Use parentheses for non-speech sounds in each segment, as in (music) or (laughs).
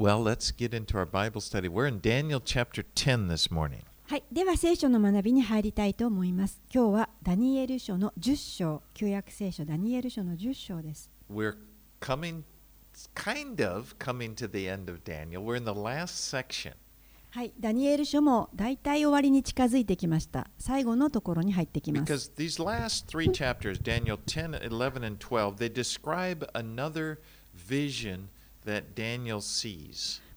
Well, let's get into our Bible study. We're in Daniel chapter 10 this morning. はい、では聖書の学びに入りたいと思います。今日はダニエル書の10章、旧約聖書ダニエル書の10章です。We're coming, kind of coming to the end of Daniel. We're in the last section. はい、ダニエル書もだいたい終わりに近づいてきました。最後のところに入ってきます。Because these last three chapters, Daniel 10, 11, and 12, they describe another vision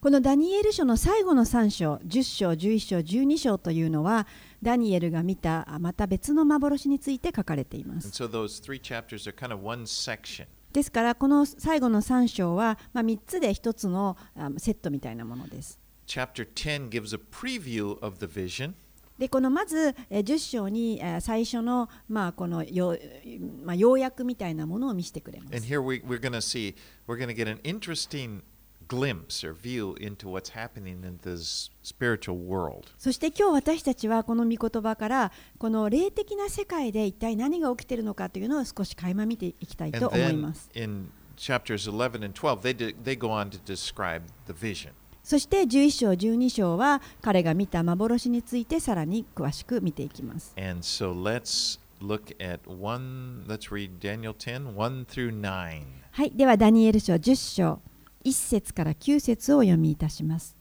このダニエル書の最後の3章、10章、11章、12章というのは、ダニエルが見たまた別の幻について書かれています。ですから、この最後の3章は、まあ、3つで1つのセットみたいなものです。でこのまずえー10章にえー最初の,、まあ、このよ、まあ、要約みたいなものを見せてくれま And す。here we, we're going to see, we're going to get an interesting glimpse or view into what's happening in this spiritual world. そして今日私たちはこの御言葉からこの霊的な世界で一体何が起きているのかというのを少し垣間見ていきたい And と思い then ます。in chapters 11 and 12, they, de- they go on to describe the vision. そして11章12章は彼が見た幻についてさらに詳しく見ていきます。And so let's look at one, let's read Daniel 10, 1 through 9. はい、ではダニエル書10章1節から9節をお読みいたします。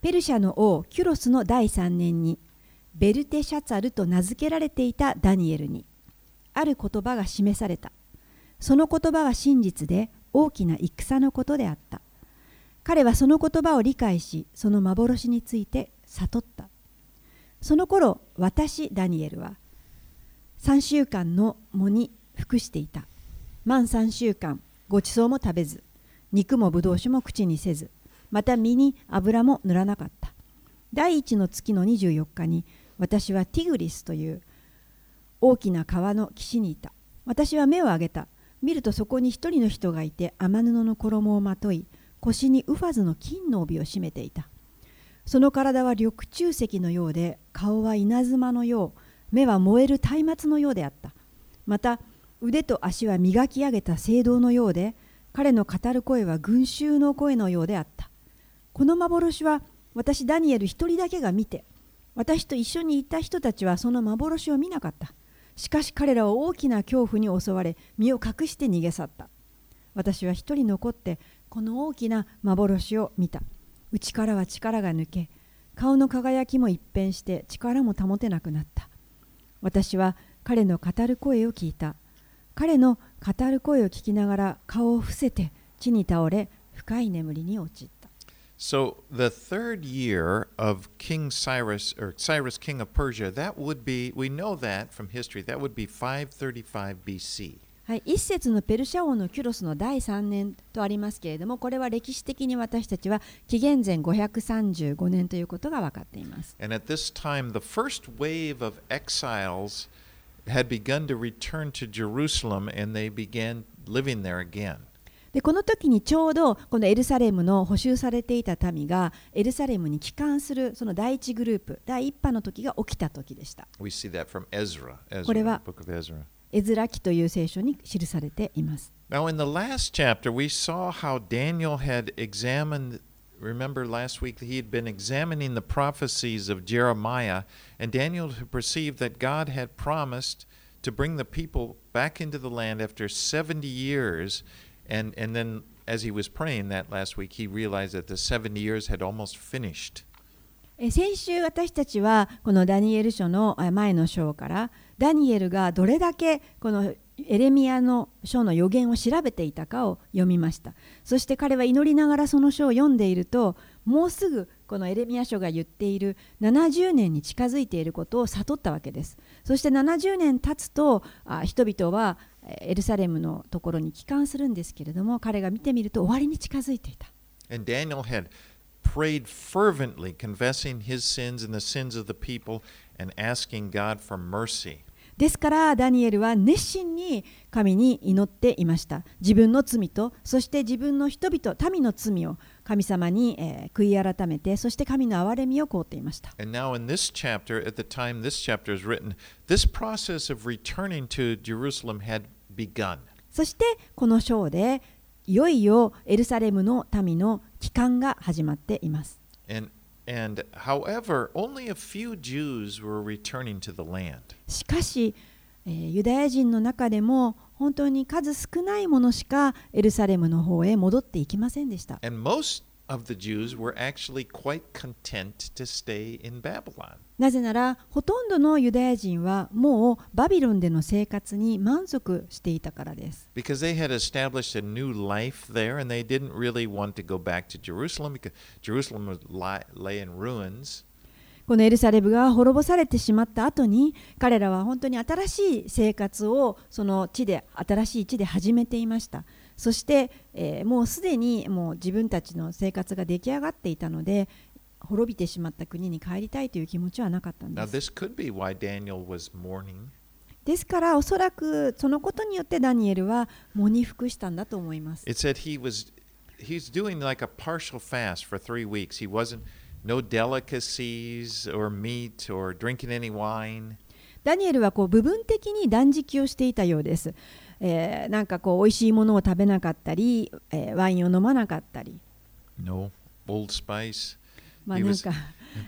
ペルシャの王キュロスの第3年にベルテシャツァルと名付けられていたダニエルにある言葉が示された。その言葉は真実で大きな戦のことであった。彼はその言葉を理解し、その幻について悟った。その頃、私、ダニエルは3週間の喪に服していた。満3週間、ごちそうも食べず、肉もぶどう酒も口にせず、また身に油も塗らなかった。第一の月の24日に、私はティグリスという大きな川の岸にいた。私は目を上げた。見るとそこに一人の人がいて、天布の衣をまとい、腰にウファズの金の帯を締めていた。その体は緑中石のようで、顔は稲妻のよう、目は燃える松明のようであった。また、腕と足は磨き上げた聖堂のようで、彼の語る声は群衆の声のようであった。この幻は私ダニエル一人だけが見て、私と一緒にいた人たちはその幻を見なかった。しかし彼らは大きな恐怖に襲われ、身を隠して逃げ去った。私は一人残って、この大きな幻を見た。内からは力が抜け、顔の輝きも一変して力も保てなくなった。私は彼の語る声を聞いた。彼の語る声を聞きながら顔を伏せて地に倒れ深い眠りに陥った。So the third year of King Cyrus, or Cyrus, king of Persia, that would be, we know that from history, that would be 535 BC. はい、一節のペルシャ王のキュロスの第3年とありますけれども、これは歴史的に私たちは紀元前535年ということが分かっています。And at this time, the first wave of exiles had begun to return to Jerusalem and they began living there again. でこの時にちょうどこのエルサレムの補修されていた民がエルサレムに帰還するその第一グループ第一波の時が起きた時でした We see that from Ezra, Ezra これは-エズラ記という聖書に記されています Now, in the last chapter, we saw how Daniel had examined. Remember last week he had been examining the prophecies of Jeremiah, and Daniel had perceived that God had promised to bring the people back into the land after 70 years. And, and then, as he was praying that last week, he realized that the 70 years had almost finished. え先週私たちはこのダニエル書のあ前の章からダニエルがどれだけこのエレミアの書の予言を調べていたかを読みました。そして彼は祈りながらその書を読んでいるともうすぐこのエレミア書が言っている70年に近づいていることを悟ったわけです。そして70年経つとあ人々はエルサレムのところに帰還するんですけれども彼が見てみると終わりに近づいていた。And Daniel had prayed fervently, confessing his sins and the sins of the people and asking God for mercy. ですからダニエルは熱心に神に祈っていました自分の罪とそして自分の人々民の罪を神様に、えー悔い改めてそして神の憐れみを請うていました And now, in this chapter, at the time this chapter is written, this process of returning to Jerusalem had begun. そしてこの章でいよいよエルサレムの民の帰還が始まっています。And and however, only a few Jews were returning to the land. しかし、えーユダヤ人の中でも本当に数少ないものしかエルサレムの方へ戻っていきませんでした。And most of the Jews were actually quite content to stay in Babylon. なぜならほとんどのユダヤ人はもうバビロンでの生活に満足していたからです。Because they had established a new life there and they didn't really want to go back to Jerusalem because Jerusalem was lay in ruins. このエルサレムが滅ぼされてしまった後に彼らは本当に新しい生活をその地で新しい地で始めていましたそして、もうすでにもう自分たちの生活が出来上がっていたので、滅びてしまった国に帰りたいという気持ちはなかったんです。ですから、おそらくそのことによってダニエルは喪に服したんだと思います。ダニエルはこう部分的に断食をしていたようです。えーなんかこう美味しいものを食べなかったり、えーワインを飲まなかったり No old spice. まあなんか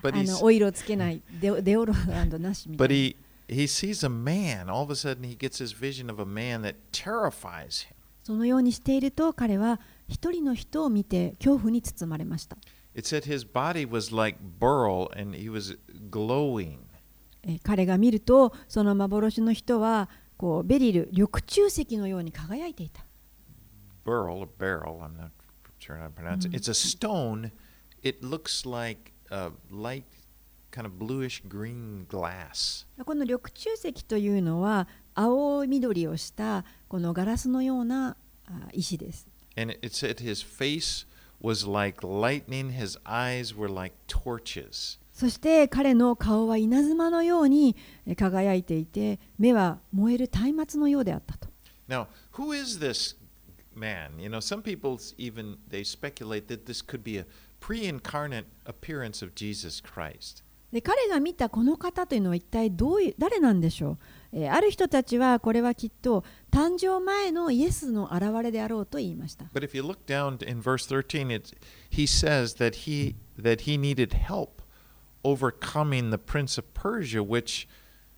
But あのオイルをつけないデオデオロランドなしみたい but な。he he sees a man. All of a sudden he gets his vision of a man that terrifies him. そのようにしていると彼は一人の人を見て恐怖に包まれました。It said his body was like burl and he was glowing. えー彼が見るとその幻の人はこうベリル緑中石のように輝いていた。Burl, a barrel. I'm not sure how to pronounce it. It's a stone. It looks like a light, kind of bluish green glass. この緑中石というのは青緑をしたこのガラスのようなあ石です。And it said his face was like lightning, his eyes were like torches. そして彼の顔は稲妻のようにえー輝いていて目は燃える松明のようであったと。Now, who is this man? You know, some people even they speculate that this could be a pre-incarnate appearance of Jesus Christ. で彼が見たこの方というのは一体どういう誰なんでしょう、えーある人たちはこれはきっと誕生前のイエスの現れであろうと言いました。But if you look down in verse 13, it's, he says that he that he needed help overcoming the prince of Persia, which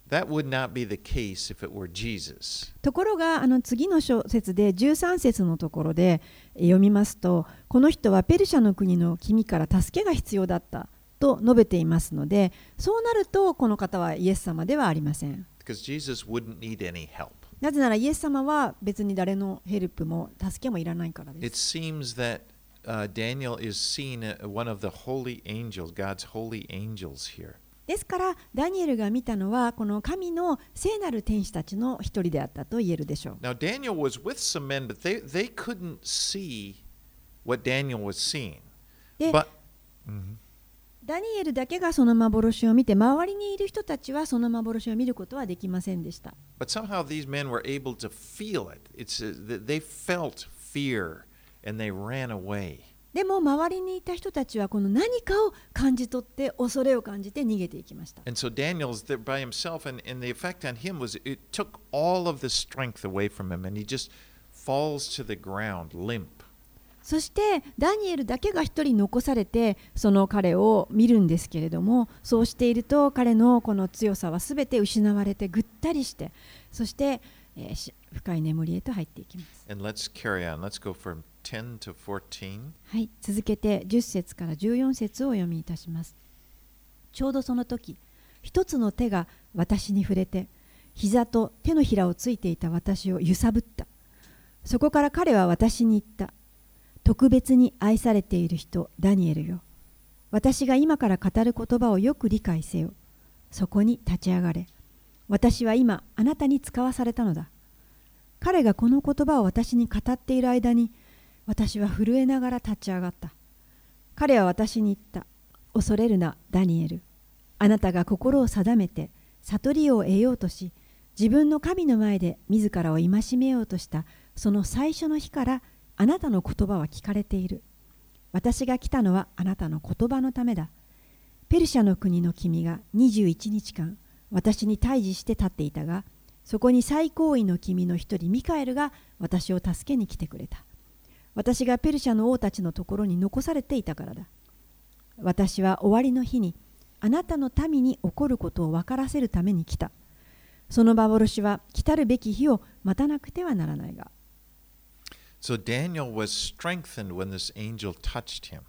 that would not be the case if it were Jesus. ところがあの次の小節で13節のところでえー読みますとこの人はペルシャの国の君から助けが必要だったと述べていますのでそうなるとこの方はイエス様ではありません。Because Jesus wouldn't need any help. なぜならイエス様は別に誰のヘルプも助けもいらないからで It す。Uh, Daniel is seeing uh, one of the holy angels, God's holy angels here. ですからダニエルが見たのはこの神の聖なる天使たちの一人であったと言えるでしょう。Now, Daniel was with some men, but they, they couldn't see what Daniel was seeing. で But, Mhm. ダニエルだけがその幻を見て周りにいる人たちはその幻を見ることはできませんでした。but somehow these men were able to feel it. It's uh, they felt fear でも周りにいた人たちはこの何かを感じ取って恐れを感じて逃げていきました。そしてダニエルだけが一人残されてその彼を見るんですけれどもそうしていると彼のこの強さはすべて失われてぐったりしてそして、深い眠りへと入っていきます。10 to 14. はい、続けて10節から14節をお読みいたします。ちょうどその時、一つの手が私に触れて、膝と手のひらをついていた私を揺さぶった。そこから彼は私に言った。特別に愛されている人、ダニエルよ。私が今から語る言葉をよく理解せよ。そこに立ち上がれ。私は今、あなたに使わされたのだ。彼がこの言葉を私に語っている間に、私は震えながら立ち上がった。彼は私に言った。恐れるな、ダニエル。あなたが心を定めて悟りを得ようとし、自分の神の前で自らを戒めようとしたその最初の日からあなたの言葉は聞かれている。私が来たのはあなたの言葉のためだ。ペルシャの国の君が21日間私に対峙して立っていたが、そこに最高位の君の一人ミカエルが私を助けに来てくれた。私がペルシャの王たちのところに残されていたからだ。私は終わりの日にあなたの民に起こることを分からせるために来た。その幻は来たるべき日を待たなくてはならないが。So Daniel was strengthened when this angel touched him.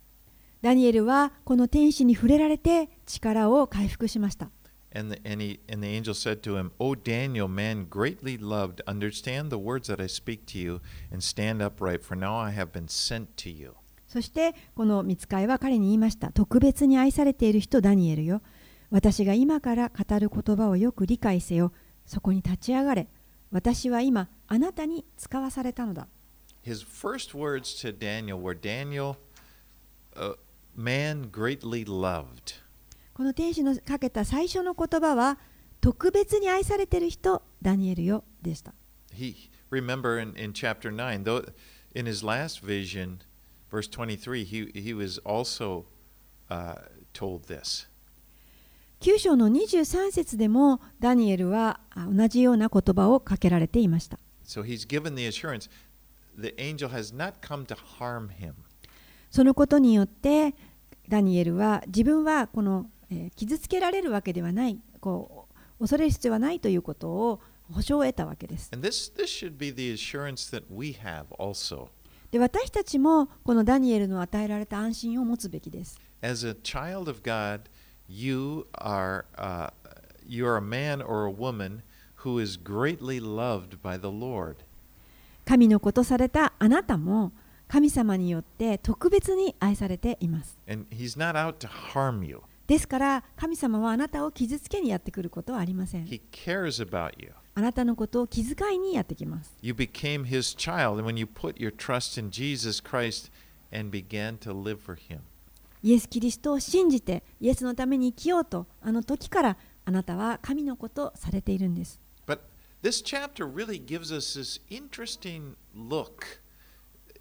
ダニエルはこの天使に触れられて力を回復しました。And the, and, he, and the angel said to him, O Daniel, man greatly loved, understand the words that I speak to you and stand upright, for now I have been sent to you. そしてこの見つかいは彼に言いました。特別に愛されている人ダニエルよ。私が今から語る言葉をよく理解せよ。そこに立ち上がれ。私は今あなたに使わされたのだ。 His first words to Daniel were, Daniel, uh, man greatly loved. この天使のかけた最初の言葉は、特別に愛されている人、ダニエルよでした。He remember in, chapter 9, in his last vision, verse 23, he, was also、told this. 9章の23節でもダニエルは同じような言葉をかけられていました。そのことによってダニエルは自分はこのえー傷つけられるわけではないこう恐れる必要はないということを保証を得たわけです。This, this. で私たちもこのダニエルの与えられた安心を持つべきです。As a child of God, you are, uh, you are a man or a woman who is greatly loved by the Lord. 神の子とされたあなたも神様によって特別に愛されています。And he's not out to harm you. ですから神様はあなたを傷つけにやってくることはありません。He cares about you. あなたのことを気遣いにやってきます。You became his child when you put your trust in Jesus Christ and began to live for him. イエス・キリストを信じてイエスのために生きようとあの時からあなたは神のことされているんです。But this chapter really gives us this interesting look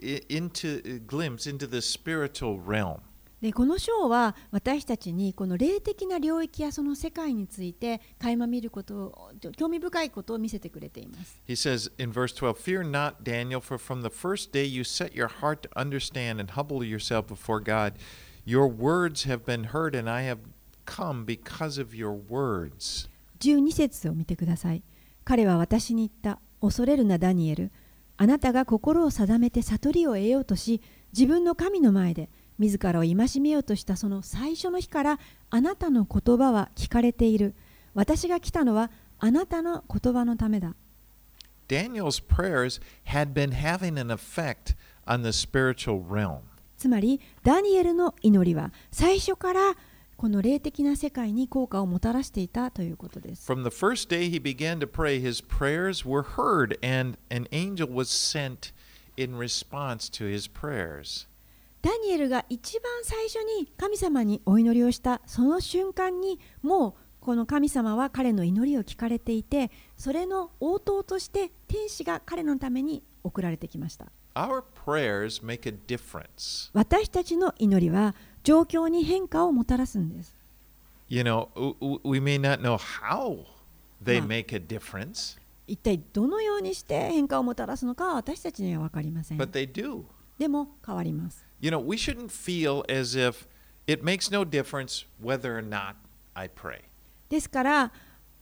into glimpse into the spiritual realm. でこの章は私たちにこの霊的な領域やその世界について垣間見ることを興味深いことを見せてくれています。He says in verse 12, Fear not, Daniel, for from the first day you set your heart to understand and humble yourself before God, your words have been heard, and I have come because of your words. 12節を見てください。彼は私に言った。恐れるな、ダニエル。あなたが心を定めて悟りを得ようとし、自分の神の前で自らを戒めようとしたその最初の日からあなたの言葉は聞かれている。私が来たのはあなたの言葉のためだ。Daniel's prayers had been having an effect on the spiritual realm. つまり、ダニエルの祈りは最初からこの霊的な世界に効果をもたらしていたということです。From the first day he began to pray, his prayers were heard, and an angel was sent in response to his prayers. ダニエルが一番最初に神様にお祈りをしたその瞬間にもうこの神様は彼の祈りを聞かれていてそれの応答として天使が彼のために送られてきました Our prayers make a difference. 私たちの祈りは状況に変化をもたらすんです You know, we may not know how they make a difference, 一体どのようにして変化をもたらすのかは私たちには分かりません but they do. でも変わります You know, we shouldn't feel as if it makes no difference whether or not I pray. ですから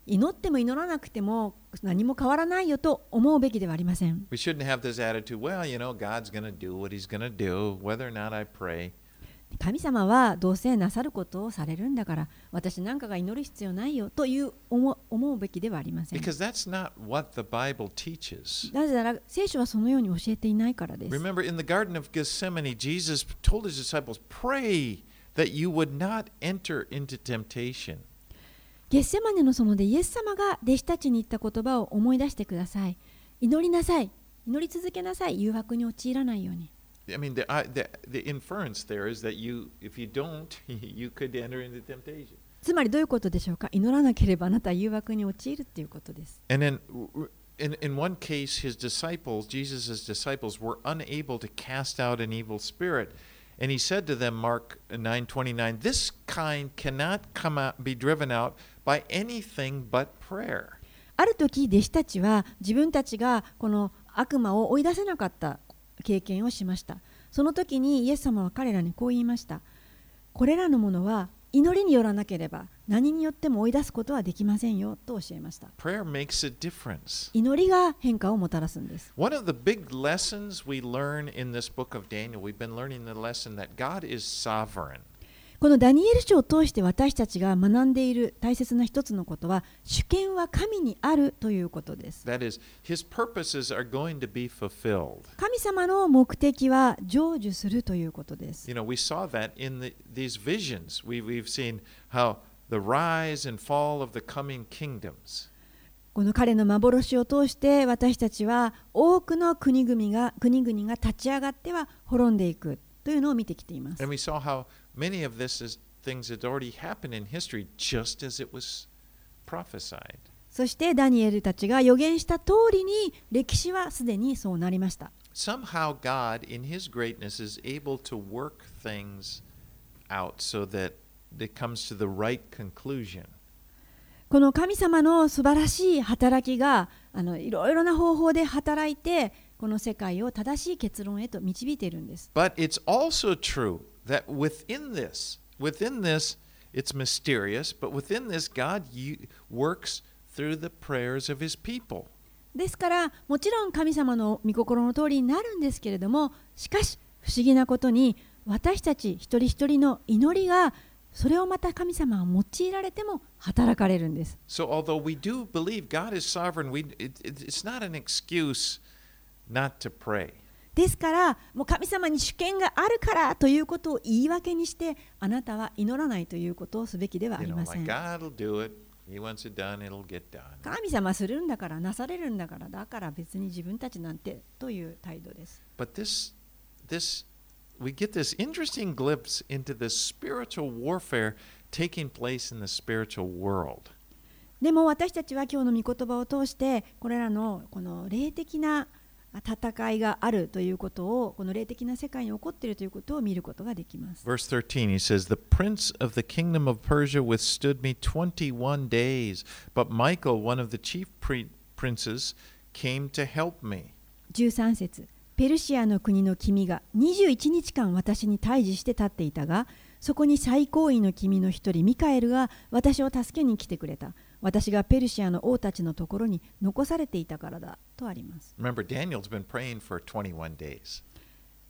祈っても祈らなくても何も変わらないよと思うべきではありません We shouldn't have this attitude, well, you know, God's going to do what He's going to do, whether or not I pray. 神様はどうせなさることをされるんだから私なんかが祈る必要ないよという思う,べきではありません。なぜなら聖書はそのように教えていないからです。Remember in the garden of Gethsemane Jesus told his disciples pray that you would not enter into temptation. ゲッセマネの園でイエス様が弟子たちに言った言葉を思い出してください。祈りなさい。祈り続けなさい。誘惑に陥らないように。I mean, the, I, the, the inference there is that you, if you don't, (laughs) you could enter into temptation. つまりどういうことでしょうか祈らなければあなたは誘惑に陥るっていうことです。 And then, w- in, in one case, his disciples, Jesus' disciples, were unable to cast out an evil spirit. And he said to them, Mark 9:29, this kind cannot come out, be driven out by anything but prayer. ある時弟子たちは自分たちがこの悪魔を追い出せなかった 経験をしましたその時にイエス様は彼らにこう言いましたこれらのものは祈りによらなければ何によっても追い出すことはできませんよと教えました Prayer makes a difference. 祈りが変化をもたらすんです One of the big lessons we learn in this book of Daniel, we've been learning the lesson that God is sovereign. このダニエル書を通して私たちが学んでいる大切な一つのことは主権は神にあるということです。神様の目的は成就するということです。この彼の幻を通して私たちは多くの国々が,立ち上がっては滅んでいくというのを見てきています。Many of this is things that already happened in history just as it was prophesied. そしてダニエルたちが予言した通りに歴史はすでにそうなりました。Somehow God, in his greatness, is able to work things out so that it comes to the right conclusion. この神様の素晴らしい働きがあのいろいろな方法で働いてこの世界を正しい結論へと導いているんです。But it's also true that within this, within this, it's mysterious, but within this, God u- works through the prayers of his people. ですからもちろん神様の御心の通りになるんですけれどもしかし不思議なことに私たち一人一人の祈りがそれをまた神様は用いられても働かれるんです。 So, although we do believe God is sovereign, we, it, it, it's not an excuse not to pray. ですから、もう神様に主権があるからということを言い訳にして、あなたは祈らないということをすべきではありません。神様するんだから、なされるんだから、だから別に自分たちなんてという態度です。でも私たちは今日の御言葉を通してこれらのこの霊的な戦いがあるということをこの霊的な世界に起こっているということを見ることができます。Verse 13, he says, The prince of the kingdom of Persia withstood me 21 days, but Michael, one of the chief princes, came to help me. 13節ペルシアの国の君が21日間私に対峙して立っていたがそこに最高位の君の一人ミカエルが私を助けに来てくれた私がペルシアの王たちのところに残されていたからだとあります Remember, Daniel's been praying for 21 days.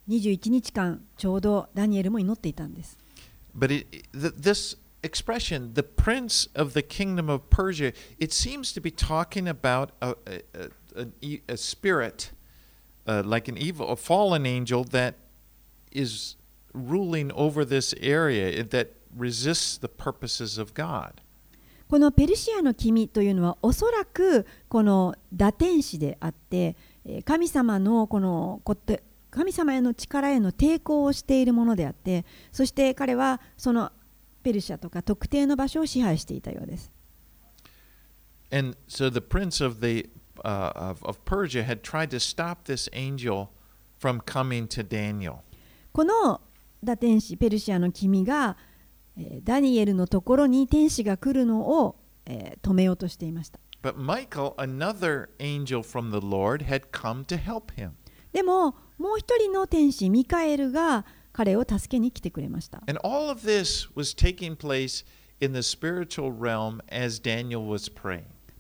21日間ちょうどダニエルも祈っていたんです But it, it- th- this expression, the prince of the kingdom of Persia, it seems to be talking about a, a, a, e- a spirit, uh, like an evil, a fallen angel that is ruling over this area that resists the purposes of God. このペルシアの君というのはおそらくこの打天使であってえー神様のこのこって神様への力への抵抗をしているものであってそして彼はそのペルシャとか特定の場所を支配していたようです。And so the prince of the uh, of, of Persia had tried to stop this angel from coming to Daniel. この打天使ペルシアの君がえーダニエルのところに天使が来るのを、え、止めようとしていました。でも、もう一人の天使、ミカエルが彼を助けに来てくれました。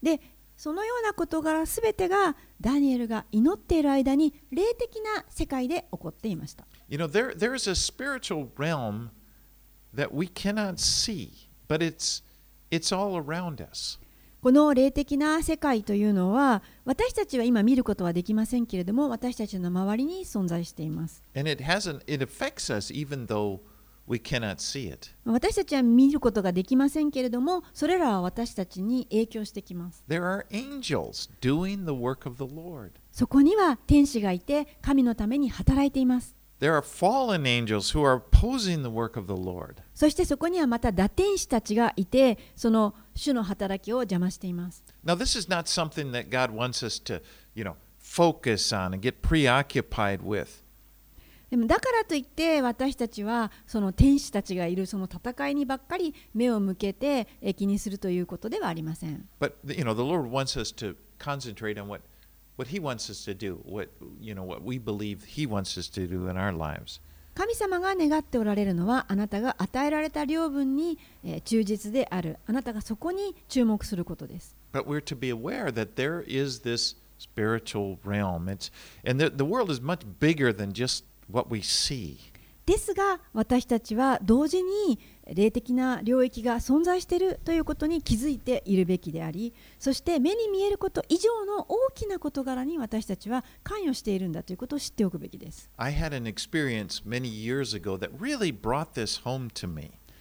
で、そのようなことがすべてがダニエルが祈っている間に霊的な世界で起こっていました。that we cannot see, but it's it's all around us. この霊的な世界というのは私たちは今見ることはできませんけれども私たちの周りに存在しています。私たちは見ることができませんけれどもそれらは私たちに影響してきます。そこには天使がいて神のために働いています。There are fallen angels who are opposing the work of the Lord. そしてそこにはまた打天使たちがいてその主の働きを邪魔しています。Now, this is not something that God wants us to, you know, focus on and get preoccupied with. でもだからといって私たちはその天使たちがいるその戦いにばっかり目を向けてえ気にするということではありません。But you know, the Lord wants us to concentrate on what what He wants us to do, what you know, what we believe He wants us to do in our lives. 神様が願っておられるのはあなたが与えられた領分に、えー忠実であるあなたがそこに注目することです But we're to be aware that there is this spiritual realm. It's and the, the world is much bigger than just what we see. ですが私たちは同時に霊的な領域が存在しているということに気づいているべきでありそして目に見えること以上の大きな事柄に私たちは関与しているんだということを知っておくべきです。I had an experience many years ago that really brought this home to me.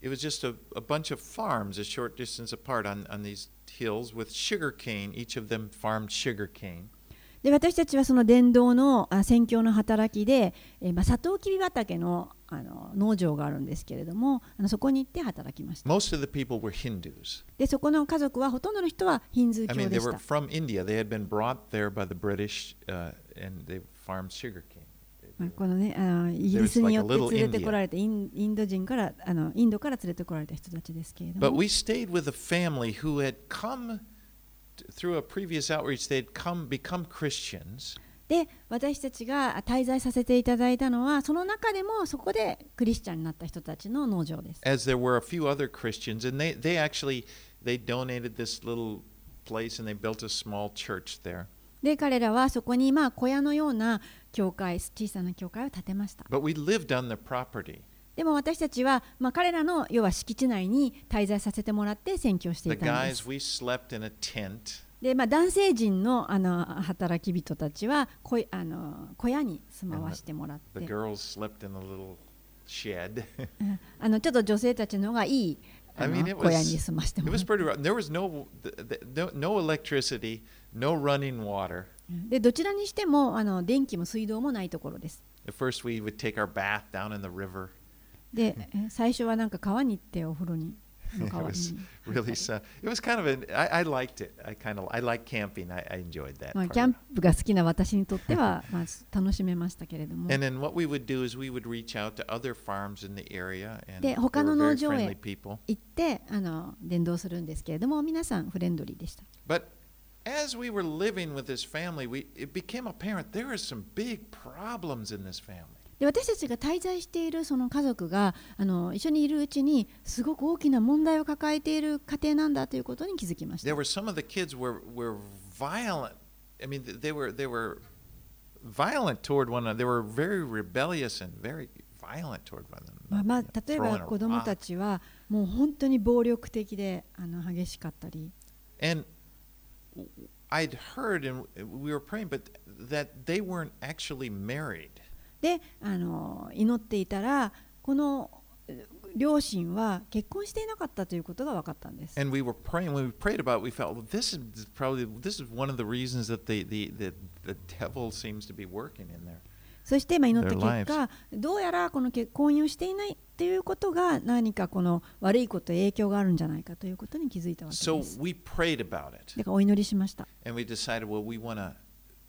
it was just a, a bunch of farms a short distance apart on, on these hills with sugar cane. Each of them farmed sugar cane. で私たちはその伝道のあ宣教の働きで、えーまあ、サトウキビ畑のあの農場があるんですけれどもあのそこに行って働きました Most of the people were Hindus. でそこの家族はほとんどの人はヒンズー I 教 mean, で they し were た from India. They had been brought there by the British, uh, and they farmed sugar cane. まあ このねあのイギリスによって連れてこられてインインド人からあのインドから連れてこられた人たちですけれど But も we stayed with a family who had come through a previous outreach. They'd come become Christians. で私たちが滞在させていただいたのはその中でもそこでクリスチャンになった人たちの農場です as there were a few other Christians, and they, they actually they donated this little place and they built a small church there. で彼らはそこにまあ小屋のような教会小さな教会を建てました。でも私たちはまあ彼らの要は敷地内に滞在させてもらって宣教していたんです。でまあ、男性陣の,あの働き人たちは小,あの小屋に住まわしてもらって。(laughs) あのちょっと女性たちの方がいいあの小屋に住ましてもらって。No、running water. でどちらにしてもあの電気も水道もないところです。で、最初はなんか川に行ってお風呂に。キャンプが好きな私にとってはまあ楽しめましたけれども。で、他の農場へ行ってあの伝道するんですけれども、皆さんフレンドリーでした。As we were living with this family, we it became apparent there are some big problems in this family. で私たちが滞在しているその家族があの一緒にいるうちにすごく大きな問題を抱えている家庭なんだということに気づきまし There た。were some of the kids were were violent. I mean, they were they were violent toward one another. They were very rebellious and very violent toward one まあ another. まあ例えば子ども rock. たちはもう本当に暴力的であの激しかったり And I'd heard, and we were praying, but that they weren't actually married. であの祈っていたらこのえ両親は結婚していなかったということが分かったんです。 And we were praying. When we prayed about it, we felt well, this is probably this is one of the reasons that the the the, the devil seems to be working in there. そしてまあ祈った Their 結果どうやらこの結婚姻をしていない ということが何かこの悪いこと影響があるんじゃないかということに気づいたわけで So す。we prayed about it, だからお祈りしました。and we decided, well, we want to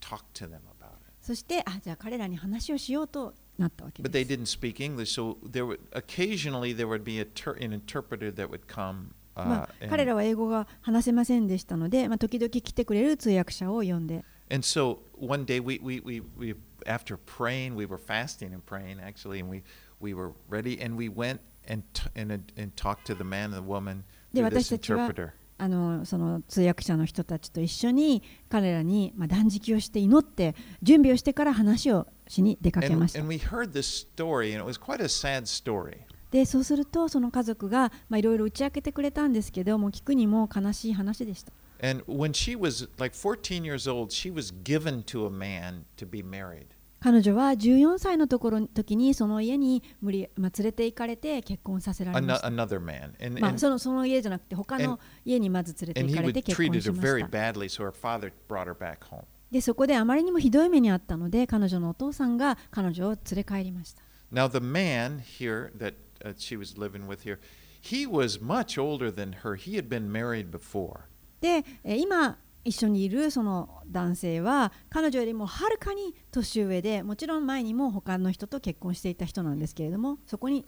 talk to them about it. そしてあじゃあ彼らに話をしようとなったわけ But で they す。didn't speak English, so there would occasionally there would be a ter- an interpreter that would come. ま Uh, あ、彼らは英語が話せませんでしたので、まあ、時々来てくれる通訳者を呼んで and so one day we, we, we, we after praying, we were fasting and praying actually, and we, we were ready, and we went and and, and talked to the man and the woman で through 私 this たちは interpreter. あのその通訳者の人たちと一緒に彼らに、まあ、断食をして祈って準備をしてから話をしに出かけ And, ました and。we heard this story, and it was quite a sad story. でそうするとその家族がまあいろいろ打ち明けてくれたんですけどもう聞くにも悲しい話でした。And when she was like 14 years old, she was given to a man to be married. 彼女は14歳のところ時にその家に無理、まあ、連れて行かれて結婚させられました。another man. And, まあ、and, そのその家じゃなくて他の and- 家にまず連れて and 行かれて結婚しました。badly, so. でそこであまりにもひどい目にあったので彼女のお父さんが彼女を連れ帰りました Now, the man here that uh, she was living with here, he was much older than her. He had been married before. でえー今一緒にいるその男性は彼女よりもはるかに年上でもちろん前にも他の人と結婚していた人なんですけれどもそこに。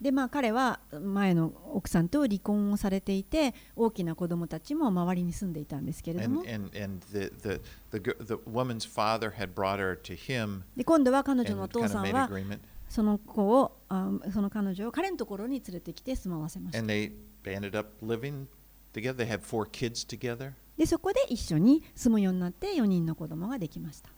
で、まあ、彼は前の奥さんと離婚をされていて、大きな子供たちも周りに住んでいたんですけれども。で、今度は彼女のお父さんは。その子をあその彼女を彼のところに連れてきて住まわせました and they ended up living together. They had four kids together. でそこで一緒に住むようになって4人の子供ができました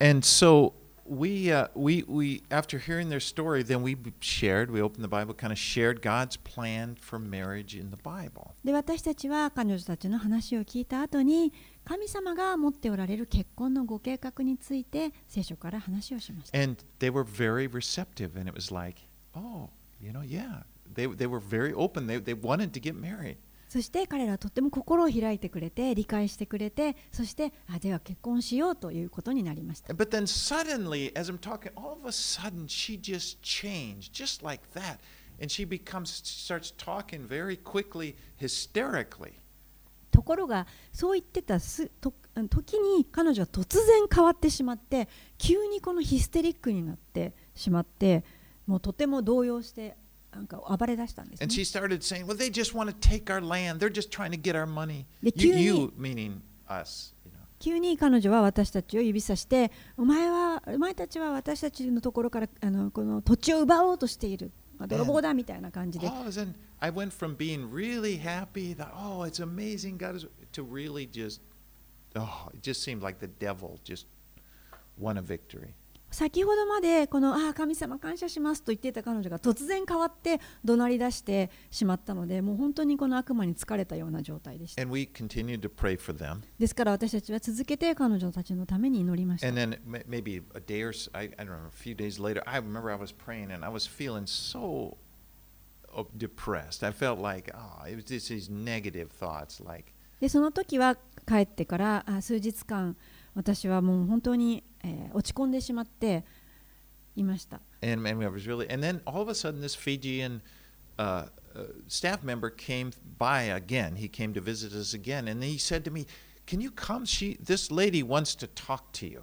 And so we, uh, we, we, after hearing their story, then we shared, we opened the Bible, kind of shared God's plan for marriage in the Bible. で私たちは彼女たちの話を聞いた後に神様が持っておられる結婚のご計画について聖書から話をしました And they were very receptive, and it was like, oh, you know, yeah. They, they were very open. They, they wanted to get married. そして彼らはとっても心を開いてくれて理解してくれてそしてあでは結婚しようということになりました But then suddenly, as I'm talking, all of a sudden she just changed, just like that. And she becomes, starts talking very quickly, hysterically. ところがそう言ってたすと時に彼女は突然変わってしまって急にこのヒステリックになってしまってもうとても動揺してなんか暴れ出したんです、ね And。she started saying, well, they just want to take our land. They're just trying to get our money. The You, cuny- you meaning us. You know. 急に彼女は私たちを指さしてお前はお前たちは私たちのところからあのこの土地を奪おうとしているまあ泥棒だみたいな感じで All of a sudden, I went from being really happy that, oh, it's amazing, God is, to really just, oh, it just seemed like the devil just won a victory. 先ほどまでこのあ神様感謝しますと言っていた彼女が突然変わって怒鳴り出してしまったのでもう本当にこの悪魔に疲れたような状態でした。ですから私たちは続けて彼女たちのために祈りました。で、その時は帰ってから数日間私はもう本当にえー落ち込んでしまっていました and, and was really, and then all of a sudden, this Fijian uh, uh, staff member came by again. He came to visit us again, and he said to me, "Can you come? She, this lady wants to talk to you."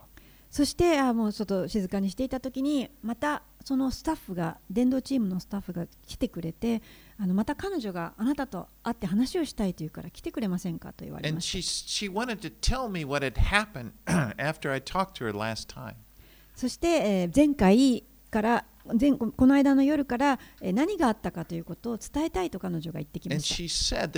そしてあもうちょっと静かにしていた時にまたそのスタッフが伝道チームのスタッフが来てくれてあのまた彼女があなたと会って話をしたいというから来てくれませんかと言われました. (clears throat) そして、えー前回から前この間の夜から、えー何があったかということを伝えたいと彼女が言ってきま And した。She said,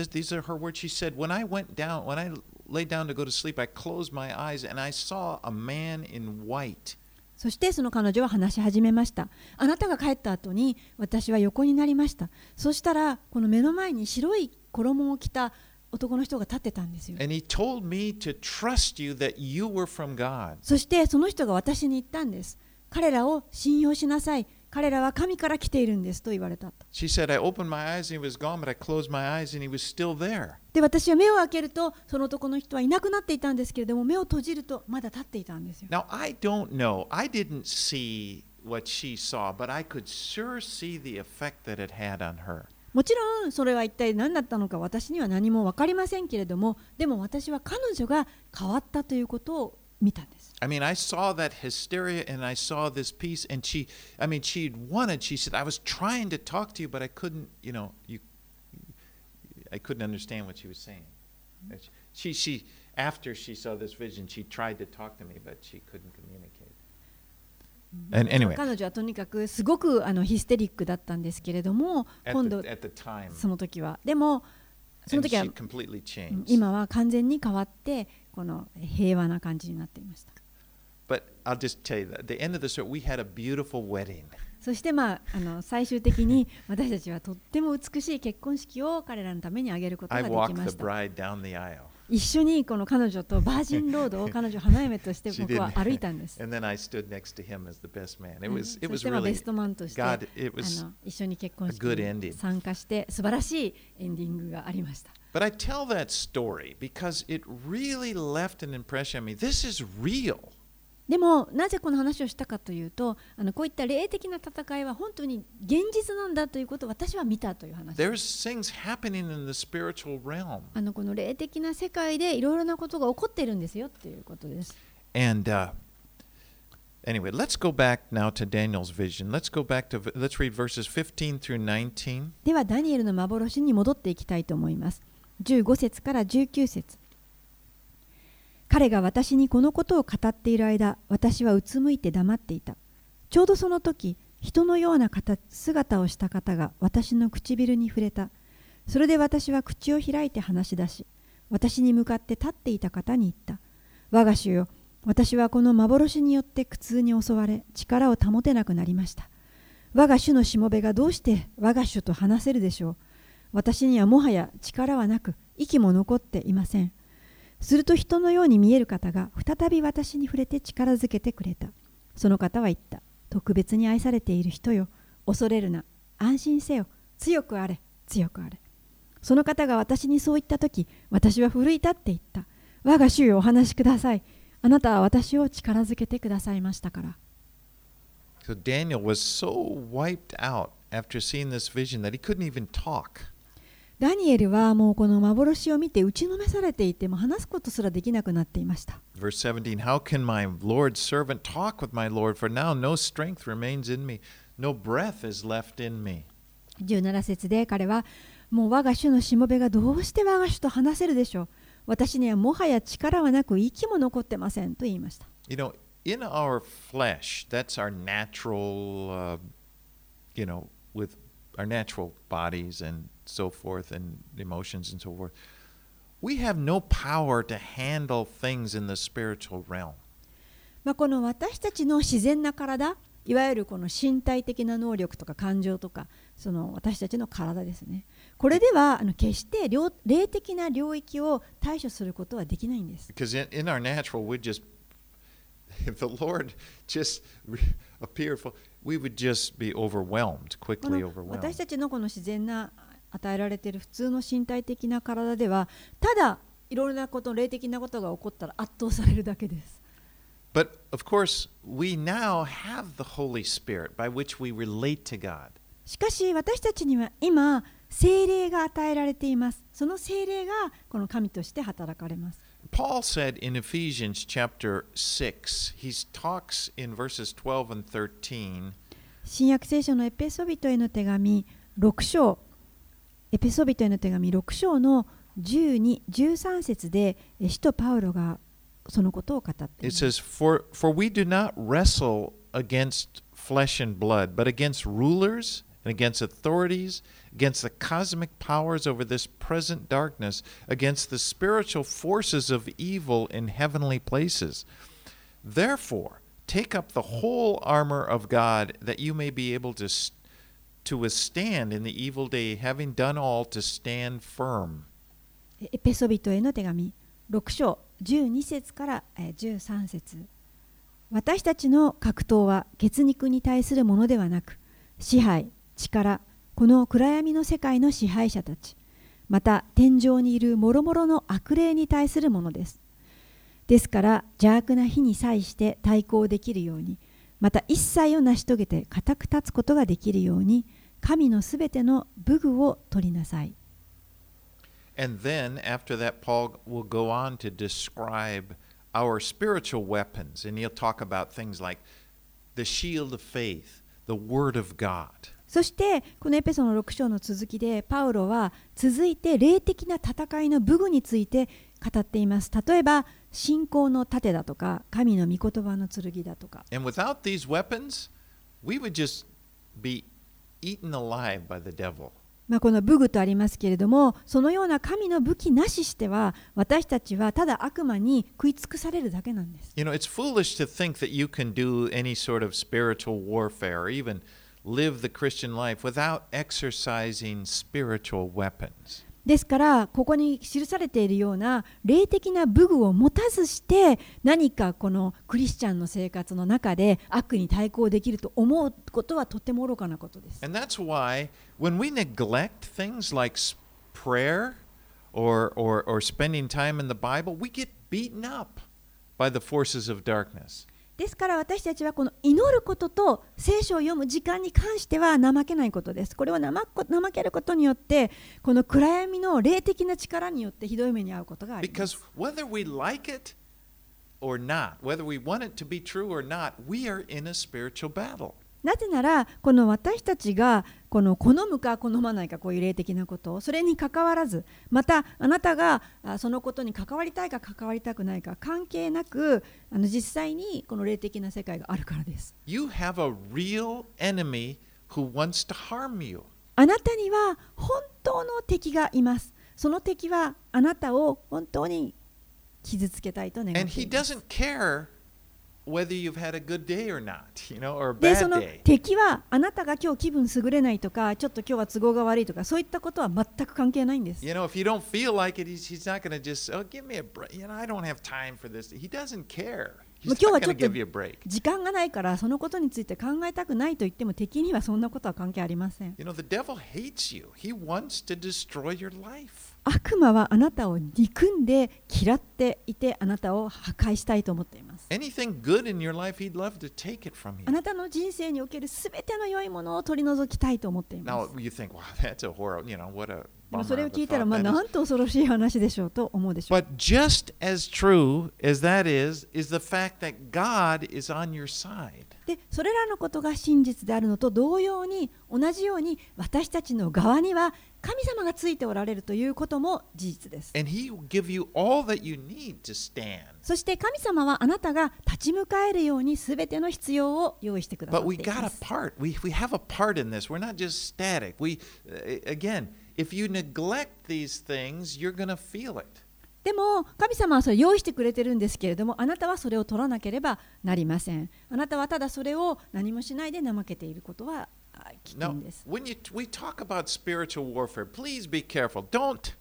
そしてその彼女は話し始めました。あなたが帰った後に私は横になりました。そしたらこの目の前に白い衣を着た男の人が立ってたんですよ。そしてその人が私に言ったんです。彼らを信用しなさい。彼らは神から来ているんですと言われた。で、私は目を開けると、その男の人はいなくなっていたんですけれども、目を閉じると、まだ立っていたんですよ。もちろん、それは一体何だったのか、私には何も分かりませんけれども、でも私は彼女が変わったということを。見たんです I mean, I saw that hysteria and I saw this peace, and she, I mean, she wanted, she said, I was trying to talk to you, but I couldn't, you know, you, I couldn't understand what she was saying. She, she, after she saw this vision, she tried to talk to me, but she couldn't communicate. And anyway, 彼女はとにかくすごくあのヒステリックだったんですけれども at 今 the, 度 at the time, その時はでもその時は.今は完全に変わってこの平和な感じになっていました。そしてまあ,あの最終的に私たちはとっても美しい結婚式を彼らのためにあげることができました。一緒にこの彼女とバージンロードを彼女花嫁として僕は (laughs) 歩いたんです。そしてベストマンとしてあの一緒に結婚式に参加して素晴らしいエンディングがありました。But I tell that story because it really left an impression on me. This is real. でもなぜこの話をしたかというとあのこういった霊的な戦いは本当に現実なんだということを私は見たという話です There's things happening in the spiritual realm. あのこの霊的な世界でいろいろなことが起こっているんですよっていうことです。And uh, anyway, let's go back now to Daniel's vision. Let's go back to let's read verses 15 through 19. ではダニエルの幻に戻っていきたいと思います。15節から19節彼が私にこのことを語っている間、私はうつむいて黙っていた。ちょうどその時、人のような姿をした方が私の唇に触れた。それで私は口を開いて話し出し、私に向かって立っていた方に言った。我が主よ、私はこの幻によって苦痛に襲われ、力を保てなくなりました。我が主のしもべがどうして我が主と話せるでしょう？私にはもはや力はなく、息も残っていません。すると人のように見える方が再び私に触れて力づけてくれた。その方は言った。特別に愛されている人よ。恐れるな。安心せよ。強くあれ。強くあれ。その方が私にそう言ったとき、私は奮い立って言った。我が主よお話しください。あなたは私を力づけてくださいましたから。So Daniel was so wiped out after seeing this vision that he couldn't even talk. ダニエルはもうこの幻を見て打ちのめされていてもう話すことすらできなくなっていました。Verse 17 How can my Lord's servant talk with my Lord? For now no strength remains in me, no breath is left in me. 17節で彼はもう我が主のしもべがどうして我が主と話せるでしょう私にはもはや力はなく息も残ってませんと言いました You know, in our flesh, that's our natural, uh, you know, with our natural bodies and so forth, and emotions and so forth. We have no power to handle things in the spiritual realm. まあ、この私たちの自然な体いわゆるこの身体的な能力とか感情とかその私たちの体ですねこれではあの決して領霊的な領域を対処することはできないんです Because in, in our natural, we'd just, if the Lord just re- appeared, for, we would just be overwhelmed, こ quickly の overwhelmed. 私たちのこの自然な与えられている普通の身体的な体ではただいろいろなこと霊的なことが起こったら圧倒されるだけです。But of course, we now have the Holy Spirit by which we relate to God. しかし私たちには今精霊が与えられています。その精霊がこの神として働かれます。Paul said in Ephesians chapter 6, he talks in verses 12 and 13, 新約聖書のエペソビトへの手紙6章エペソビトへの手紙6章の12、13節でえ使徒パウロがそのことを語っていま it す says, for, for we do not wrestle against flesh and blood, but against rulers and against authorities, against the cosmic powers over this present darkness, against the spiritual forces of evil in heavenly places. Therefore, take up the whole armor of God that you may be able to, s- to withstand in the evil day, having done all to stand firm. エペソビトへの手紙6章12節から13節。私たちの格闘は血肉に対するものではなく支配力この暗闇の世界の支配者たち。また天井にいる諸々の悪霊に対するものです。ですから邪悪な日に際して対抗できるようにまた一切を成し遂げて固く立つことができるように神のすべての武具を取りなさい。そしてこのエペソの6章の続きでパウロは続いて霊的な戦いの武具について語っています例えば信仰の盾だとか神の御言葉の剣だとか And without these weapons, we would just be eaten alive by the devil. まあ、この武具とありますけれどもそのような神の武器なししては私たちはただ悪魔に食い尽くされるだけなんです You know, it's foolish to think that you can do any sort of spiritual warfare or even live the Christian life without exercising spiritual weapons. ですからここに記されているような霊的な武具を持たずして何かこのクリスチャンの生活の中で悪に対抗できると思うことはとても愚かなことです。And that's why when we neglect things like prayer or, or, or spending time in the Bible, we get beaten up by the forces of darkness. ですから私たちはこの祈ることと聖書を読む時間に関しては怠けないことです。これは怠,けることによって、この暗闇の霊的な力によってひどい目に遭うことがあります。なぜならこの私たちがこの好むか好まないかこういう霊的なことそれに関わらずまたあなたがあそのことに関わりたいか関わりたくないか関係なくあの実際にこの霊的な世界があるからです。You have a real enemy who wants to harm you. あなたには本当の敵がいます。その敵はあなたを本当に傷つけたいと願っ And て he います doesn't care whether you've had a good day or not, you know, or a でそ bad の day. 敵はあなたが今日気分優れないとかちょっと今日は都合が悪いとかそういったことは全く関係ないんです。You know, if you don't feel like it, he's, he's not going to just, oh, give me a break. You know, I don't have time for this. He doesn't care. He's もう今日は not ちょ going っ to と give you a break. 時間がないからそのことについて考えたくないと言っても敵にはそんなことは関係ありません。You know, the devil hates you. He wants to destroy your life. 悪魔はあなたを憎んで嫌っていてあなたを破壊したいと思っています。あなたの人生におけるすべての良いものを取り除きたいと思っています。でもそれを a 聞いたら、まあ.なんと恐ろしい話でしょうと思うでしょう。But just as true as that is, is the fact that God is on your side. でそれらのことが真実であるのと同様に同じように私たちの側には神様がついておられるということも事実です。And He will give you all that you need to stand. そして神様はあなたが立ち向かえるようにすべての必要を用意してくださ But っ we てい got ま a す。part. We, we have a part in this. We're not just static. We, uh, again, if you neglect these things, you're going to feel it. でも神様はそれを用意してくれてるんですけれどもあなたはそれを取らなければなりません。あなたはただそれを何もしないで怠けていることはあ危 Now, 険です。 when you, we talk about spiritual warfare, please be careful. Don't.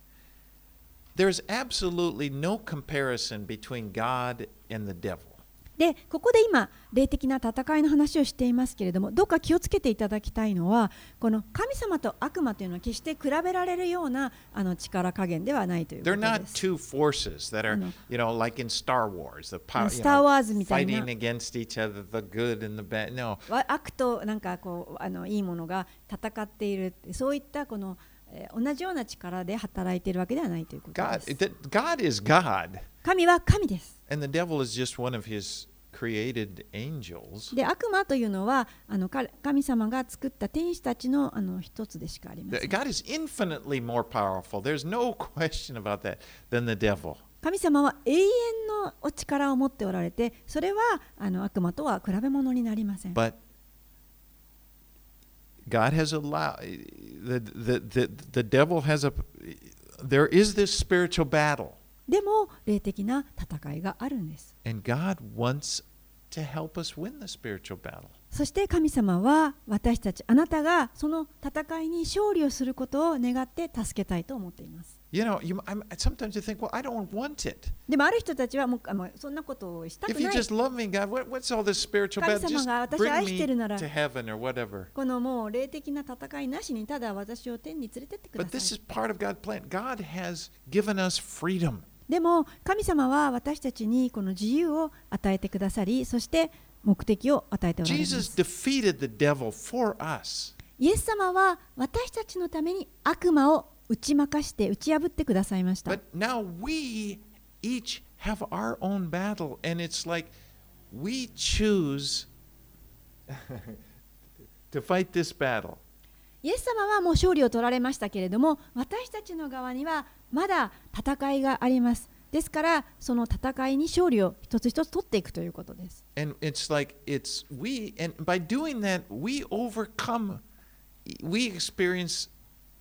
There's absolutely no comparison between God and the devil. でここで今霊的な戦いの話をしていますけれどもどうか気をつけていただきたいのはこの神様と悪魔というのは決して比べられるようなあの力加減ではないというこ They're と not です。two forces that are, you know, like in Star Wars, the power, な fighting against each other, the good and the bad. No, わ悪となんかこうあのいいものが戦っているそういったこの、えー同じような力で働いているわけではないということ God, です。that God is God, 神は神です。で悪魔というのはあの神様が作った天使たちの,あの一つでしかありません。(laughs) 神様は永遠のお力を持っておられて、それはあの悪魔とは比べ物になりません。でも霊的な戦いがあるんです。and God wants to help us win the spiritual battle. そして神様は私たちあなたがその戦いに勝利をすることを願って助けたいと思っています。You know, you, I'm, sometimes you think, well, I don't want it. でもある人たちはもうあもうそんなことをしたく If you ない。just love me, God, what, what's all this spiritual battle? 神様が私を愛してるなら to heaven or whatever. このもう霊的な戦いなしにただ私を天に連れてってくだ But さ this い is。part of God's plan. God has given us freedom. でも神様は私たちにこの自由を与えてくださりそして目的を与えておられます。イエス様は私たちのために悪魔を打ち負かして打ち破ってくださいました。イエス様はもう勝利を取られましたけれども、私たちの側にはまだ戦いがあります。ですから、その戦いに勝利を一つ一つ取っていくということです。And it's like it's we, and by doing that, we overcome, we experience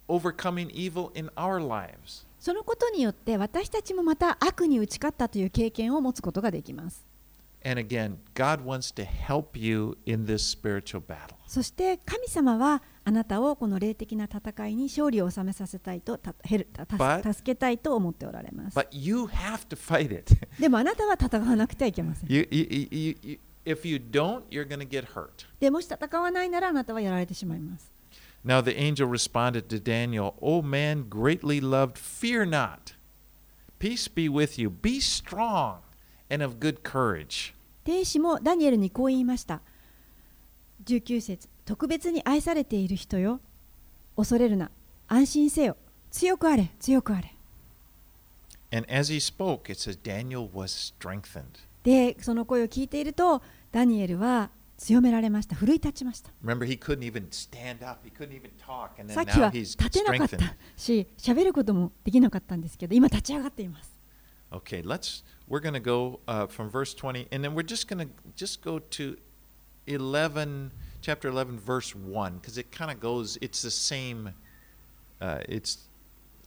overcoming evil in our lives. そのことによって私たちもまた悪に打ち勝ったという経験を持つことができます。And again, God wants to help you in this spiritual battle. そして神様はあなたをこの霊的な戦いに勝利を収めさせたいとたへるた But- 助けたいと思っておられます。But you have to fight it. でもあなたは戦わなくてはいけません。You, you, you, you, if you don't, you're going to get hurt. でもし戦わないならあなたはやられてしまいます。Now the angel responded to Daniel, O man greatly loved, fear not. Peace be with you. Be strong 天使もダニエルにこう言いました。19節特別に愛されている人よ。恐れるな。安心せよ。強くあれ、強くあれ。Spoke, で、その声を聞いていると、ダニエルは強められました。奮い立ちました。Remember, さっきは立てなかったし、喋ることもできなかったんですけど、今立ち上がっています。Okay, let's We're going to go uh, from verse 20, and then we're just going to just go to 11, chapter 11, verse 1, because it kind of goes. It's the same. Uh, it's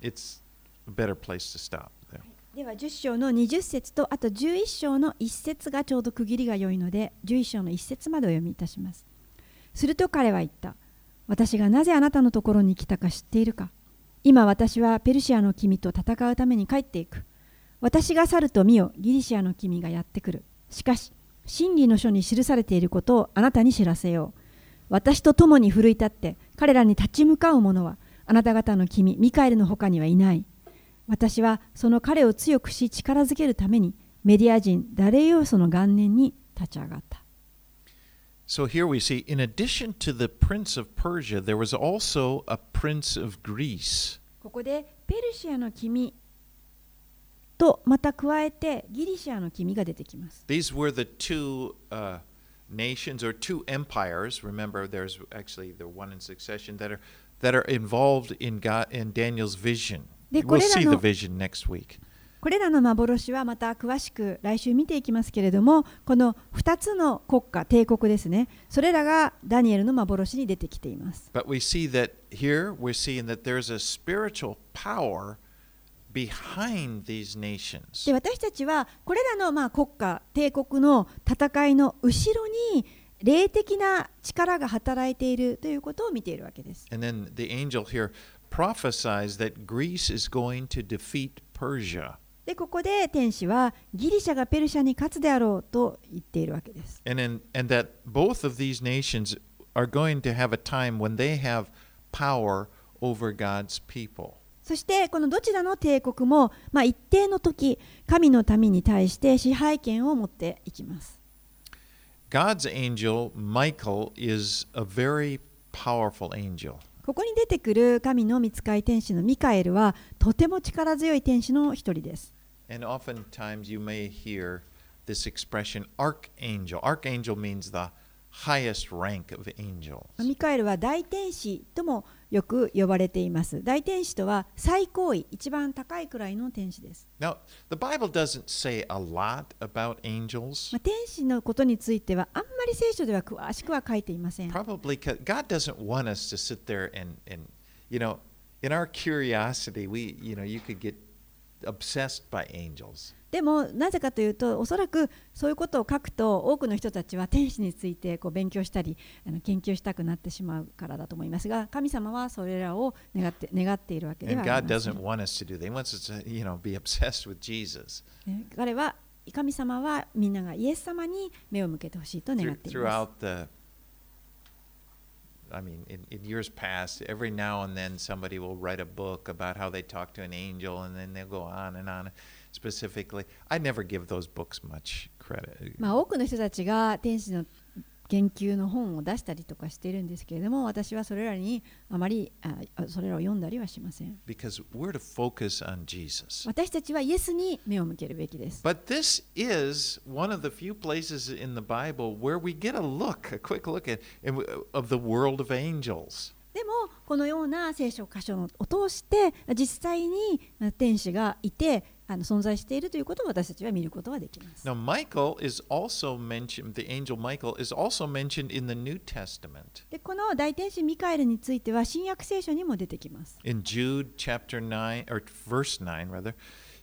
it's a better place to stop there. では10章の20節とあと11章の1節がちょうど区切りが良いので11章の1節までお読みいたしますすると彼は言った私がなぜあなたのところに来たか知っているか今私はペルシアの君と戦うために帰っていく私が去ると見よギリシアの君がやってくるしかし真理の書に記されていることをあなたに知らせよう私と共に奮い立って彼らに立ち向かう者はあなた方の君ミカエルの他にはいない私はその彼を強くし力づけるためにメディア人ダレイオスの元年に立ち上がった。So here we see, in addition to the prince of Persia, there was also a prince of Greece. ここでペルシアの君とまた加えてギリシアの君が出てきます。These were the two uh, nations or two empires. Remember, there's actually the one in succession that are that are involved in God in Daniel's vision. で、We'll これら see の- the vision next week. これらの幻はまた詳しく来週見ていきますけれどもこの2つの国家帝国ですねそれらがダニエルの幻に出てきています But we see that here we're seeing that there's a spiritual power behind these nations. で私たちはこれらのまあ国家帝国の戦いの後ろに霊的な力が働いているということを見ているわけです And then the angel here prophesies that Greece is going to defeat Persia. でここで天使はギリシャがペルシャに勝つであろうと言っているわけです And in, and that both of these nations are going to have a time when they have power over God's people. そしてこのどちらの帝国も、まあ、一定の時神の民に対して支配権を持っていきます God's angel, Michael, is a very powerful angel. ここに出てくる神の御使い天使のミカエルはとても力強い天使の一人です And oftentimes you may hear this expression, archangel. Archangel means the highest rank of angels. ミカエルは大天使ともよく呼ばれています大天使とは最高位一番高いくらいの天使です Now, the Bible doesn't say a lot about angels. まあ、天使のことについてはあんまり聖書では詳しくは書いていません Probably God doesn't want us to sit there and, and you know, in our curiosity, we, you know, you could get obsessed by angels. でもなぜかというとおそらくそういうことを書くと多くの人たちは天使についてこう勉強したりあの研究したくなってしまうからだと思いますが神様はそれらを願って願っているわけではありません彼は神様はみんながイエス様に目を向けてほしいと願っています。I mean, in, in years past, every now and then somebody will write a book about how they talk to an angel, and then they'll go on and on specifically. I never give those books much credit. まあ、多くの人たちが天使の研究の本を出したりとかしているんですけれども私はそれらにあまりあそれらを読んだりはしません Because we're to focus on Jesus. 私たちはイエスに目を向けるべきです But this is one of the few places in the Bible where we get a look, a quick look at of the world of angels. でもこのような聖書箇所を通して実際にまあ天使がいてあの存在しているということを私たちは見ることができます。Now, Michael is also mentioned, the angel Michael is also mentioned in the New Testament. でこの大天使ミカエルについては新約聖書にも出てきます。In Jude chapter 9, or verse 9 rather,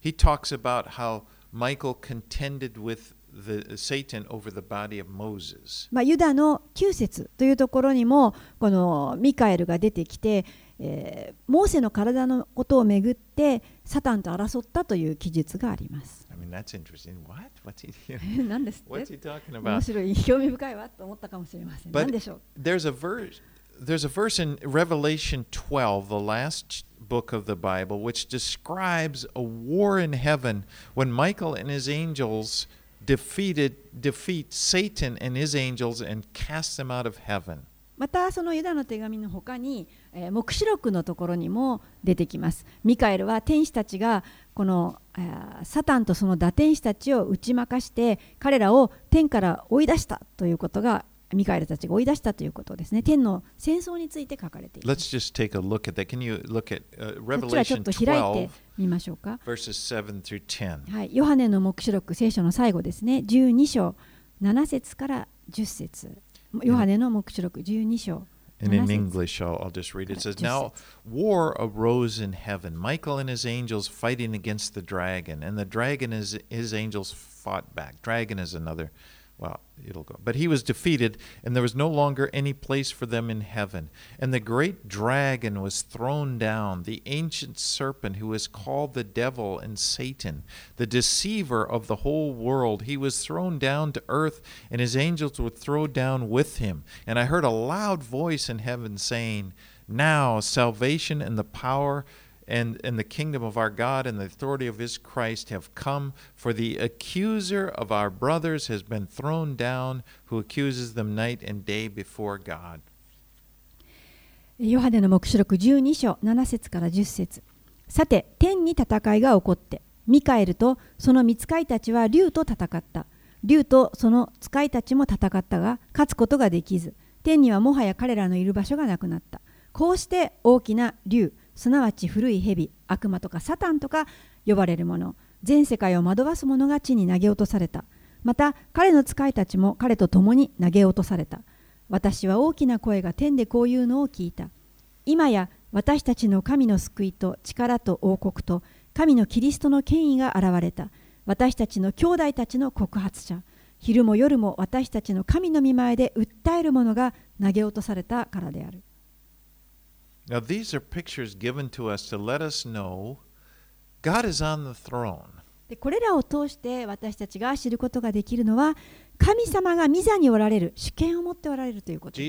he talks about how Michael contended with the Satan over the body of Moses. まあ、ユダの9節というところにもこのミカエルが出てきて、えーモーセの体のことをめぐってサタンと争ったという記述があります。I mean, that's interesting. What? What's he, 何ですっ what's て he talking 面 about? 白い興味深いわと思ったかもしれません。何でしょう There's a verse. There's a verse in Revelation 12, the last book of the Bible, which describes a war in heaven when Michael and his angels defeated defeat Satan and his angels and cast them out of heaven. またそのユダの手紙の他に、えー黙示録のところにも出てきます。ミカエルは天使たちがこの、えーサタンとその打天使たちを打ち負かして彼らを天から追い出したということがミカエルたちが追い出したということですね。天の戦争について書かれていま Let's す。just take a look at that. Can you look at uh, こっちはちょっ Revelation と開いて 12, みましょうか。verses 7 through 10? はい、ヨハネの黙示録聖書の最後ですね。12章7節から10節ヨハネの黙示録12章 And in 7節 English, I'll, I'll just read it. It says, Just Now war arose in heaven, Michael and his angels fighting against the dragon, and the dragon and his, his angels fought back. Dragon is another, well, it'll go. But he was defeated, and there was no longer any place for them in heaven. And the great dragon was thrown down, the ancient serpent who is called the devil and Satan, the deceiver of the whole world. He was thrown down to earth, and his angels were thrown down with him. And I heard a loud voice in heaven saying, Now salvation and the power and, and the kingdom of our God and the authority of his Christ have come, for the accuser of our brothers has been thrown down, who accuses them night and day before God. ヨハネの黙示録12章7節から10節さて天に戦いが起こってミカエルとその御使いたちは竜と戦った竜とその使いたちも戦ったが勝つことができず天にはもはや彼らのいる場所がなくなったこうして大きな竜すなわち古い蛇悪魔とかサタンとか呼ばれる者全世界を惑わす者が地に投げ落とされた。また彼の使いたちも彼と共に投げ落とされた。私は大きな声が天でこういうのを聞いた。今や私たちの神の救いと力と王国と神のキリストの権威が現れた。私たちの兄弟たちの告発者。昼も夜も私たちの神の御前で訴える者が投げ落とされたからである。これらを通して私たちが知ることができるのは神様がミザにおられる主権を持っておられるということです。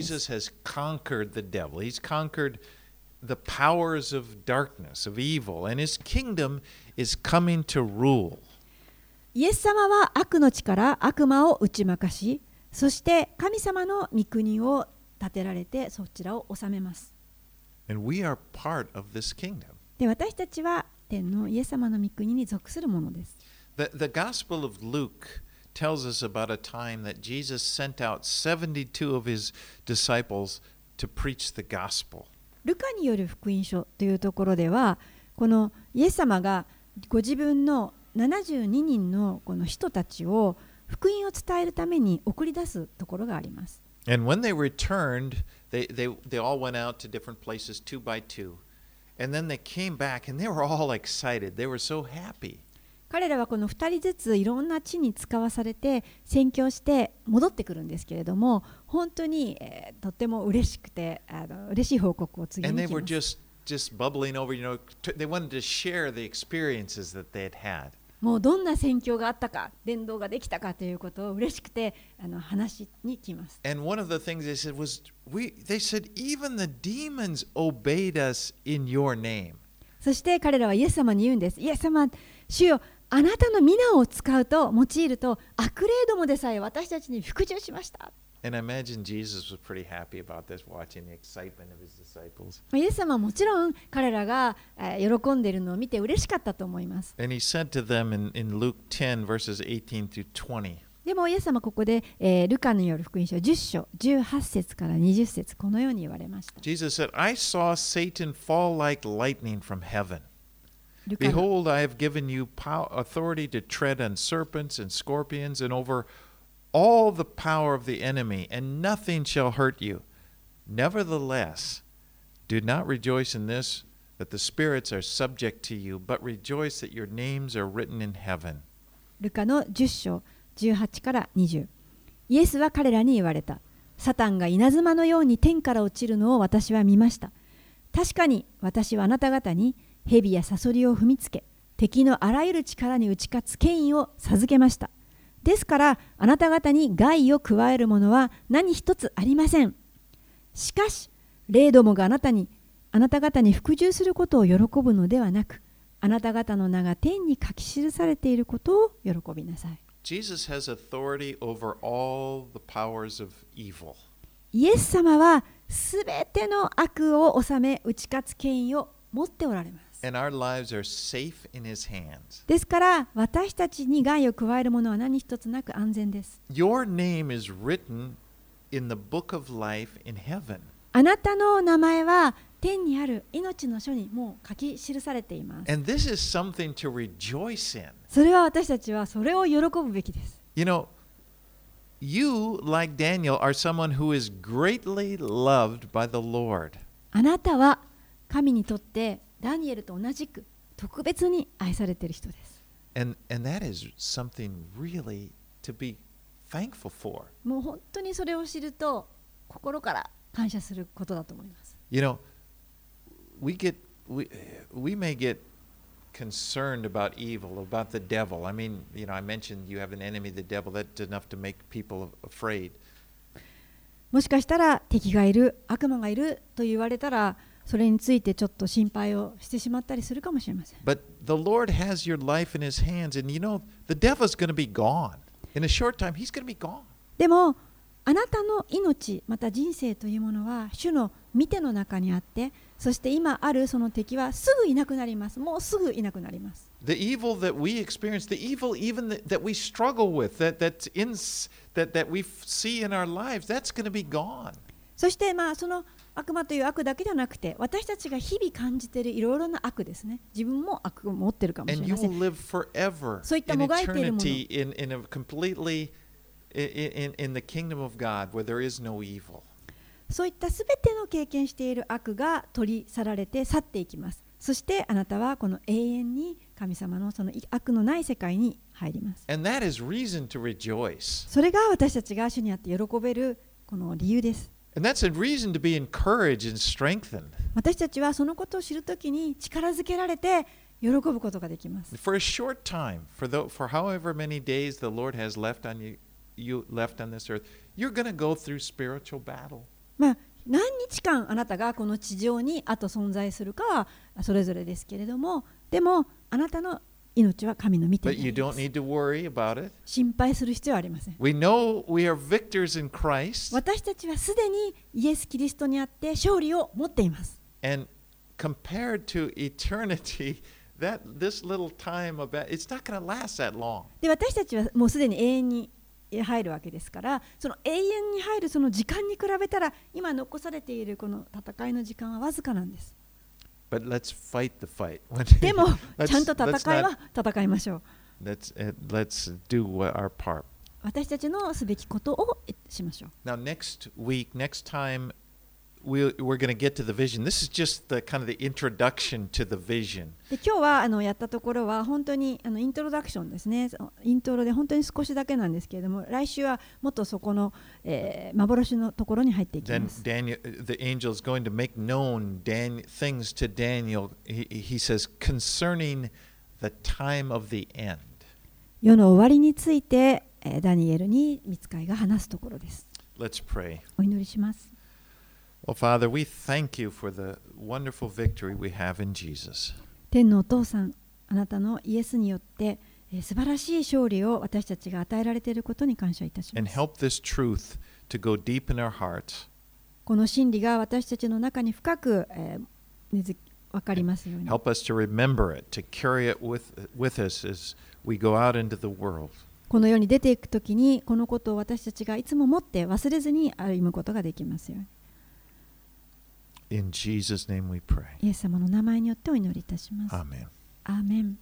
イエスは悪の力、悪魔を打ち負かし、そして神様の御国を建てられて、そちらを治めます。で私たちは天のイエス様の御国に属するものです The, the Gospel of Luke tells us about a time that Jesus sent out 72 of his disciples to preach the gospel. ルカによる福音書というところではこのイエス様がご自分の72人のこの人たちを福音を伝えるために送り出すところがあります And when they returned, they, they, they all went out to different places two by two. And then they came back and they were all excited. They were so happy. 彼らはこの2人ずついろんな地に使わされて宣教して戻ってくるんですけれども本当に、えーとっても嬉しくてあの嬉しい報告を告げ And に they 来 were ます just, just bubbling over, you know, t- they wanted to share the experiences that they had had. もうどんな宣教があったか伝道ができたかということを嬉しくてあの話に来ます And one of the things they said was, we, they said, even the demons obeyed us in your name. そして彼らはイエス様に言うんです。イエス様、主よ、あなたの皆を使うと、用いると、悪霊どもでさえ私たちに服従しました。And I imagine Jesus was pretty happy about this, watching the excitement of his disciples. イエス様はもちろん彼らがえー喜んでいるのを見て嬉しかったと思います。 And he said to them in, in Luke 10, verses 18 through 20, でもイエス様はここで、えールカによる福音書10章18節から20節このように言われました。 Jesus said, I saw Satan fall like lightning from heaven. ルカの Behold, I have given you pow- authority to tread on serpents and scorpions and over all all the power of the enemy, and nothing shall hurt you. Nevertheless, do not rejoice in this, that the spirits are subject to you, but rejoice that your names are written in heaven. ルカの10章18から20イエスは彼らに言われたサタンが稲妻のように天から落ちるのを私は見ました確かに私はあなた方に蛇やサソリを踏みつけ敵のあらゆる力に打ち勝つ権威を授けましたですからあなた方に害を加えるものは何一つありません。しかし霊どもがあなたにあなた方に服従することを喜ぶのではなくあなた方の名が天に書き記されていることを喜びなさい。Jesus has authority over all the powers of evil. イエス様はすべての悪を治め打ち勝つ権威を持っておられますですから私たちに害を加えるものは何一つなく安全です。あなたの名前は天にある命の書にもう書き記されています。それは私たちはそれを喜ぶべきです。あなたは神にとってダニエルと同じく特別に愛されている人です And, and that is something really to be thankful for. もう本当にそれを知ると心から感謝することだと思います You know, we get we we may get concerned about evil, about the devil. I mean, you know, I mentioned you have an enemy, the devil. That's enough to make people afraid. もしかしたら敵がいる悪魔がいると言われたらそれについてちょっと心配をしてしまったりするかもしれません But the Lord has your life in His hands, and you know the devil's going to be gone in a short time. He's going to be gone. でもあなたの命また人生というものは主の見ての中にあってそして今あるその敵はすぐいなくなりますもうすぐいなくなります The evil that we experience, the evil even that, that we struggle with, that that's in that that we see in our lives, that's going to be gone. そしてまあその悪魔という悪だけではなくて私たちが日々感じているいろいろな悪ですね自分も悪を持ってるかもしれませんそういったもがいているもの。in, in a completely in, in, in the kingdom of God where there is no evil. そういったすべての経験している悪が取り去られて去っていきますそしてあなたはこの永遠に神様のその悪のない世界に入ります And that is reason to rejoice. それが私たちが主にあって喜べるこの理由です私たちはそのことを知るときに力づけられて喜ぶことができます。何日間あなたがこの地上にあと存在するかはそれぞれですけれどもでもあなたの命は神の見て about it. 心配する必要はありません We know we are victors in Christ. 私たちはすでにイエス・キリストにあって勝利を持っています And compared to eternity, that this little time of it's not going to last that long. で私たちはもうすでに永遠に入るわけですからその永遠に入るその時間に比べたら今残されているこの戦いの時間はわずかなんです But let's fight the fight. でも Let's- ちゃんと let's 戦い not- は戦いましょう let's uh, let's do our part. 私たちのすべきことをしましょう Now, next week, next time, we'll, we're going to get to the vision. This is just the kind of the introduction to the vision. で今日はあのやったところは本当にあのイントロダクションですねイントロで本当に少しだけなんですけれども来週はもっとそこの、えー幻のところに入っていき Then ます Daniel, the angel is going to make known Dan, things to Daniel. He, he says concerning the time of the end. 世の終わりについて、えーダニエルに見つかいが話すところです Let's pray. お祈りします Well, Father, we thank you for the wonderful victory we have in Jesus. 天のお父さんあなたのイエスによって、えー素晴らしい勝利を私たちが与えられていることに感謝いたしま And す help this truth to go deep in our hearts この真理が私たちの中に深く、えー根付分かりますように Help us to remember it, to carry it with, with us as we go out into the world. この世に出ていくときにこのことを私たちがいつも持って忘れずに歩むことができますように In Jesus' name we pray. イエス様の名前によってお祈りいたします。Amen. アーメン